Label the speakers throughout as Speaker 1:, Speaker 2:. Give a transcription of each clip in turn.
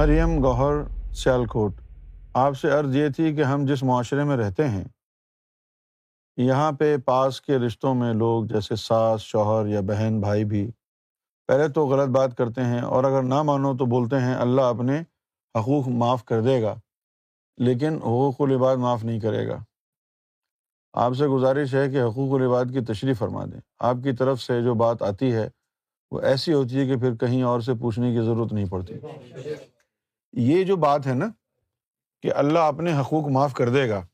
Speaker 1: مریم گوہر، سیالکوٹ۔ آپ سے عرض یہ تھی کہ ہم جس معاشرے میں رہتے ہیں، یہاں پہ پاس کے رشتوں میں لوگ جیسے ساس، شوہر یا بہن، بھائی بھی پہلے تو غلط بات کرتے ہیں اور اگر نہ مانو تو بولتے ہیں، اللہ اپنے حقوق معاف کر دے گا، لیکن حقوق العباد معاف نہیں کرے گا۔ آپ سے گزارش ہے کہ حقوق العباد کی تشریح فرما دیں۔ آپ کی طرف سے جو بات آتی ہے، وہ ایسی ہوتی ہے کہ پھر کہیں اور سے پوچھنے کی ضرورت نہیں پڑتی۔ یہ جو بات ہے نا کہ اللہ اپنے حقوق معاف کر دے گا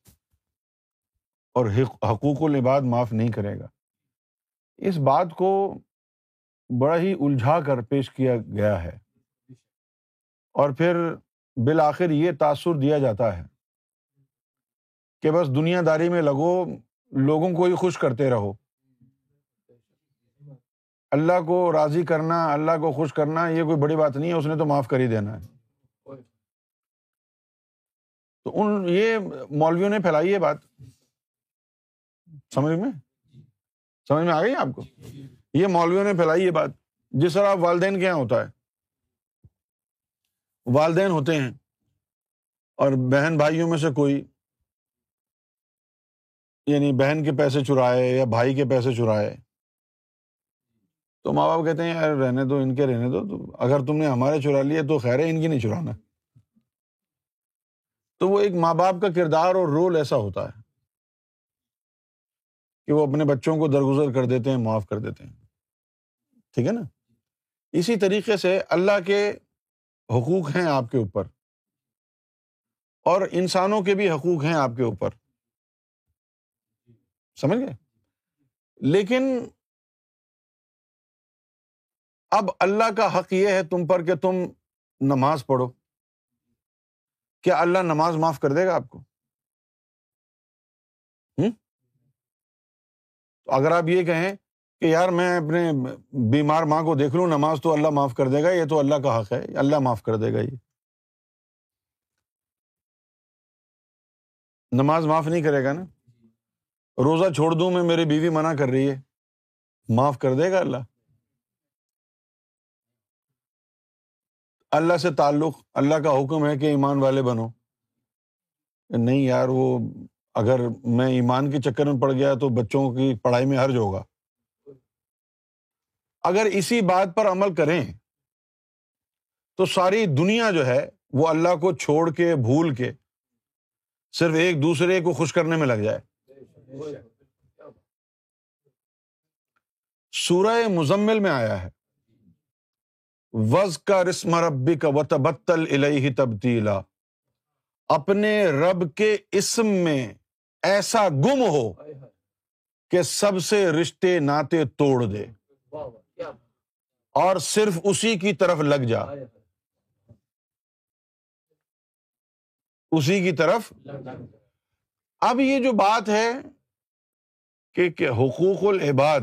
Speaker 1: اور حقوق العباد معاف نہیں کرے گا۔ اس بات کو بڑا ہی الجھا کر پیش کیا گیا ہے۔ اور پھر بالآخر یہ تاثر دیا جاتا ہے کہ بس دنیا داری میں لگو، لوگوں کو ہی خوش کرتے رہو۔ اللہ کو راضی کرنا، اللہ کو خوش کرنا، یہ کوئی بڑی بات نہیں ہے، اس نے تو معاف کر ہی دینا ہے۔ تو ان یہ مولویوں نے پھیلائی ہے بات؟ سمجھ میں؟ سمجھ میں آ گئی آپ کو؟ یہ مولویوں نے پھیلائی یہ بات۔ جس طرح والدین کے یہاں ہوتا ہے۔ والدین ہوتے ہیں اور بہن بھائیوں میں سے کوئی یعنی بہن کے پیسے چرائے یا بھائی کے پیسے چرائے، تو ماں باپ کہتے ہیں، یار رہنے دو، ان کے رہنے دو، تو اگر تم نے ہمارے چرا لیے تو خیر ہے، ان کی نہیں چرانا۔ تو وہ ایک ماں باپ کا کردار اور رول ایسا ہوتا ہے کہ وہ اپنے بچوں کو درگزر کر دیتے ہیں، معاف کر دیتے ہیں۔ ٹھیک ہے نا؟ اسی طریقے سے اللہ کے حقوق ہیں آپ کے اوپر اور انسانوں کے بھی حقوق ہیں آپ کے اوپر۔ سمجھ گئے؟ لیکن اب اللہ کا حق یہ ہے تم پر کہ تم نماز پڑھو۔ کیا اللہ نماز معاف کر دے گا آپ کو؟ تو اگر آپ یہ کہیں کہ یار میں اپنے بیمار ماں کو دیکھ لوں، نماز تو اللہ معاف کر دے گا، یہ تو اللہ کا حق ہے، اللہ معاف کر دے گا یہ۔ نماز معاف نہیں کرے گا نا؟ روزہ چھوڑ دوں میں، میری بیوی منع کر رہی ہے۔ معاف کر دے گا اللہ؟ اللہ سے تعلق، اللہ کا حکم ہے کہ ایمان والے بنو۔ نہیں یار، وہ اگر میں ایمان کے چکر میں پڑ گیا تو بچوں کی پڑھائی میں حرج ہوگا۔ اگر اسی بات پر عمل کریں تو ساری دنیا جو ہے، وہ اللہ کو چھوڑ کے، بھول کے صرف ایک دوسرے کو خوش کرنے میں لگ جائے۔ سورہ مزمل میں آیا ہے۔ وز کا رسم ربی کا وتبتل الہ تبدیلا اپنے رب کے اسم میں ایسا گم ہو کہ سب سے رشتے ناطے توڑ دے۔ اور صرف اسی کی طرف لگ جا۔ اسی کی طرف۔ اب یہ جو بات ہے کہ حقوق العباد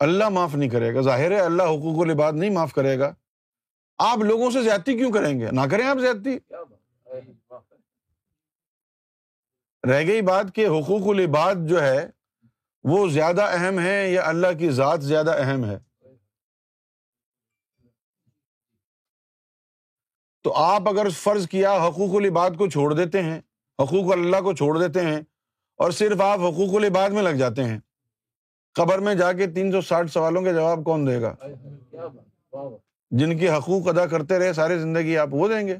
Speaker 1: اللہ معاف نہیں کرے گا۔ ظاہر ہے اللہ حقوق العباد نہیں معاف کرے گا۔ آپ لوگوں سے زیادتی کیوں کریں گے؟ نہ کریں آپ زیادتی۔ رہ گئی بات کہ حقوق العباد جو ہے وہ زیادہ اہم ہے یا اللہ کی ذات زیادہ اہم ہے؟ تو آپ اگر فرض کیا حقوق العباد کو چھوڑ دیتے ہیں حقوق اللہ کو چھوڑ دیتے ہیں اور صرف آپ حقوق العباد میں لگ جاتے ہیں قبر میں جا کے تین سو ساٹھ سوالوں کے جواب کون دے گا؟ جن کی حقوق ادا کرتے رہے ساری زندگی آپ وہ دیں گے۔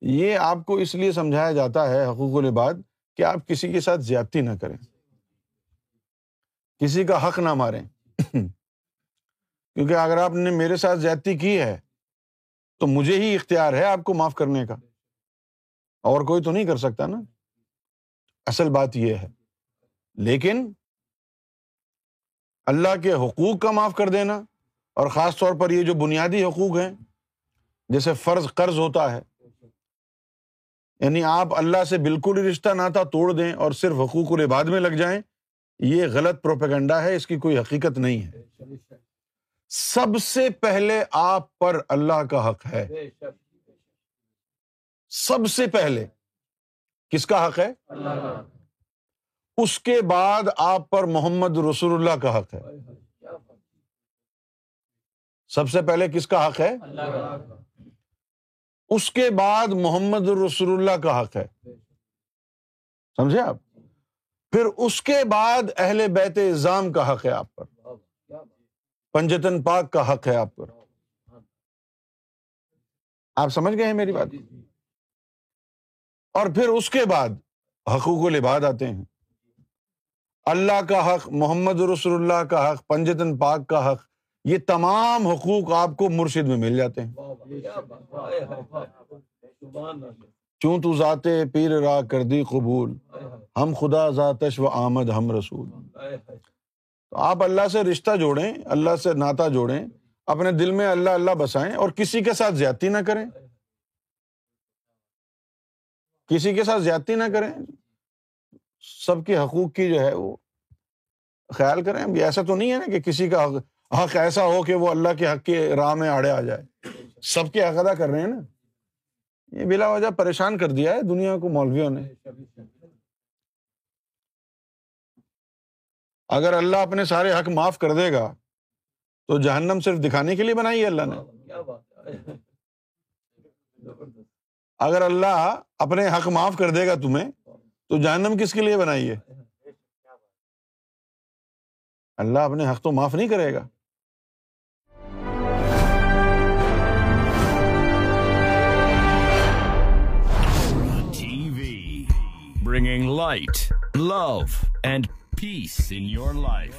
Speaker 1: یہ آپ کو اس لیے سمجھایا جاتا ہے حقوق العباد کہ آپ کسی کے ساتھ زیادتی نہ کریں۔ کسی کا حق نہ ماریں۔ کیونکہ اگر آپ نے میرے ساتھ زیادتی کی ہے تو مجھے ہی اختیار ہے آپ کو معاف کرنے کا۔ اور کوئی تو نہیں کر سکتا نا۔ اصل بات یہ ہے۔ لیکن اللہ کے حقوق کا معاف کر دینا اور خاص طور پر یہ جو بنیادی حقوق ہیں جیسے فرض قرض ہوتا ہے۔ یعنی آپ اللہ سے بالکل ہی رشتہ ناتا توڑ دیں اور صرف حقوق العباد میں لگ جائیں یہ غلط پروپیگنڈا ہے اس کی کوئی حقیقت نہیں ہے۔ سب سے پہلے آپ پر اللہ کا حق ہے۔ سب سے پہلے۔ کس کا حق ہے؟ اس کے بعد آپ پر محمد رسول اللہ کا حق ہے۔ سب سے پہلے کس کا حق ہے؟ اس کے بعد محمد رسول اللہ کا حق ہے۔ سمجھے آپ؟ پھر اس کے بعد اہل بیت اظام کا حق ہے آپ پر۔ پنجتن پاک کا حق ہے آپ پر۔ آپ سمجھ گئے ہیں میری بات؟ اور پھر اس کے بعد حقوق العباد آتے ہیں۔ اللہ کا حق، محمد رسول اللہ کا حق پنجتن پاک کا حق، یہ تمام حقوق آپ کو مرشد میں مل جاتے ہیں۔ کیوں تو ذات پیر را کر دی قبول؟ ہم خدا ذاتش و آمد، ہم رسول۔ تو آپ اللہ سے رشتہ جوڑیں، اللہ سے ناتا جوڑیں، اپنے دل میں اللہ اللہ بسائیں اور کسی کے ساتھ زیادتی نہ کریں۔ کسی کے ساتھ زیادتی نہ کریں۔ سب کے حقوق کی جو ہے وہ خیال کریں۔ ایسا تو نہیں ہے نا کہ کسی کا حق ایسا ہو کہ وہ اللہ کے حق کی راہ میں آڑے آ جائے۔ سب کے حق ادا کر رہے ہیں نا۔ یہ بلا وجہ پریشان کر دیا ہے دنیا کو مولویوں نے۔ اگر اللہ اپنے سارے حق معاف کر دے گا، تو جہنم صرف دکھانے کے لیے بنائی ہے اللہ نے۔ اگر اللہ اپنے حق معاف کر دے گا تمہیں، تو جہنم کس کے لیے بنائی ہے؟ اللہ اپنے حق تو معاف نہیں کرے گا۔
Speaker 2: Bringing light love and peace in your life